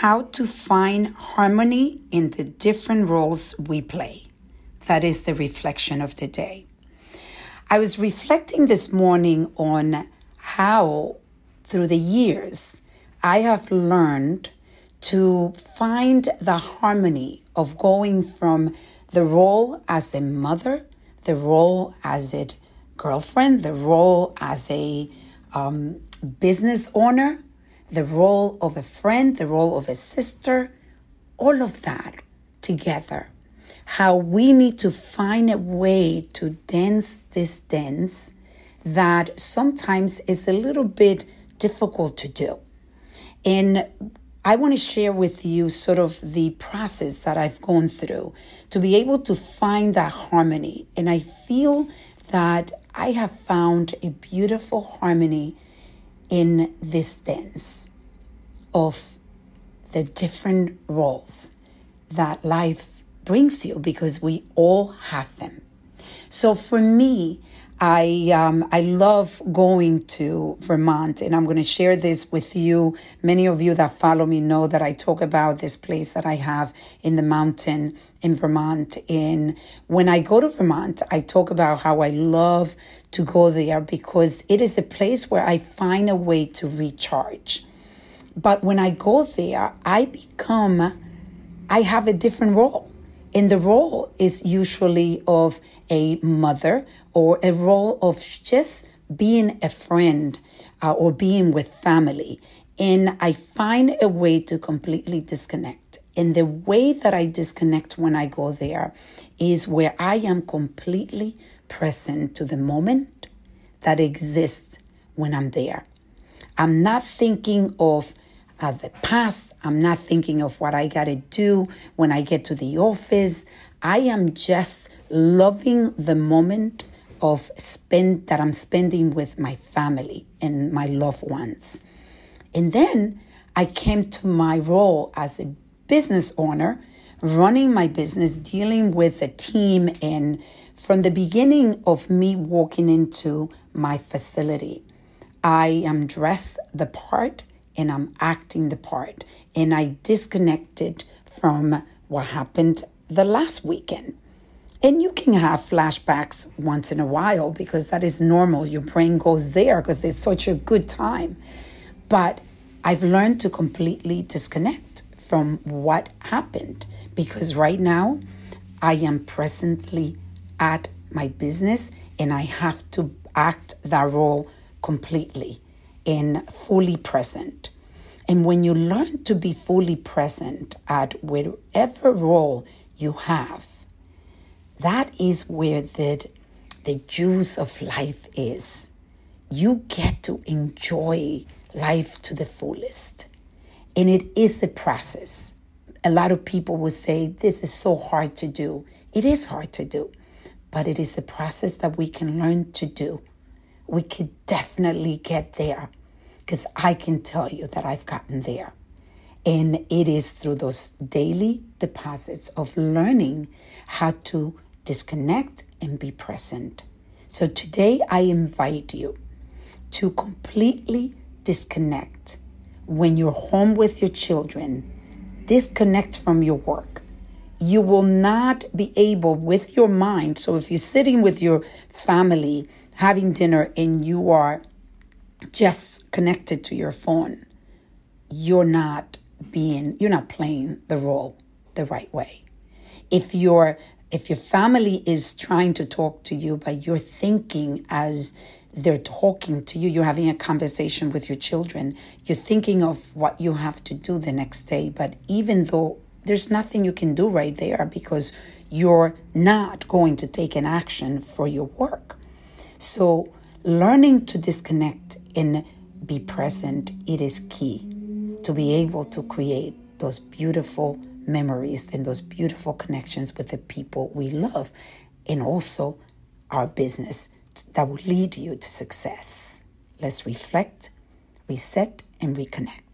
how to find harmony in the different roles we play. That is the reflection of the day. I was reflecting this morning on how, through the years, I have learned to find the harmony of going from the role as a mother, the role as a girlfriend, the role as a um, business owner, the role of a friend, the role of a sister, all of that together. How we need to find a way to dance this dance that sometimes is a little bit difficult to do. And I want to share with you sort of the process that I've gone through to be able to find that harmony. And I feel that I have found a beautiful harmony in this dance of the different roles that life brings you because we all have them. So for me, I um, I love going to Vermont, and I'm going to share this with you. Many of you that follow me know that I talk about this place that I have in the mountain in Vermont. And when I go to Vermont, I talk about how I love to go there because it is a place where I find a way to recharge. But when I go there, I become, I have a different role. And the role is usually of a mother or a role of just being a friend uh, or being with family. And I find a way to completely disconnect. And the way that I disconnect when I go there is where I am completely present to the moment that exists when I'm there. I'm not thinking of uh, the past. I'm not thinking of what I got to do when I get to the office. I am just loving the moment of spend that I'm spending with my family and my loved ones. And then I came to my role as a business owner, running my business, dealing with a team and from the beginning of me walking into my facility, I am dressed the part and I'm acting the part. And I disconnected from what happened the last weekend. And you can have flashbacks once in a while because that is normal. Your brain goes there because it's such a good time. But I've learned to completely disconnect from what happened because right now I am presently at my business and I have to act that role completely and fully present. And when you learn to be fully present at whatever role you have, that is where the, the juice of life is. You get to enjoy life to the fullest. And it is a process. A lot of people will say, This is so hard to do. It is hard to do, but it is a process that we can learn to do. We could definitely get there because I can tell you that I've gotten there. And it is through those daily deposits of learning how to disconnect and be present. So today I invite you to completely disconnect when you're home with your children, disconnect from your work. You will not be able with your mind. So if you're sitting with your family having dinner and you are just connected to your phone, you're not being, you're not playing the role the right way. If you're if your family is trying to talk to you, but you're thinking as they're talking to you, you're having a conversation with your children, you're thinking of what you have to do the next day. But even though there's nothing you can do right there because you're not going to take an action for your work. So, learning to disconnect and be present, it is key to be able to create those beautiful memories and those beautiful connections with the people we love, and also our business that will lead you to success. Let's reflect, reset, and reconnect.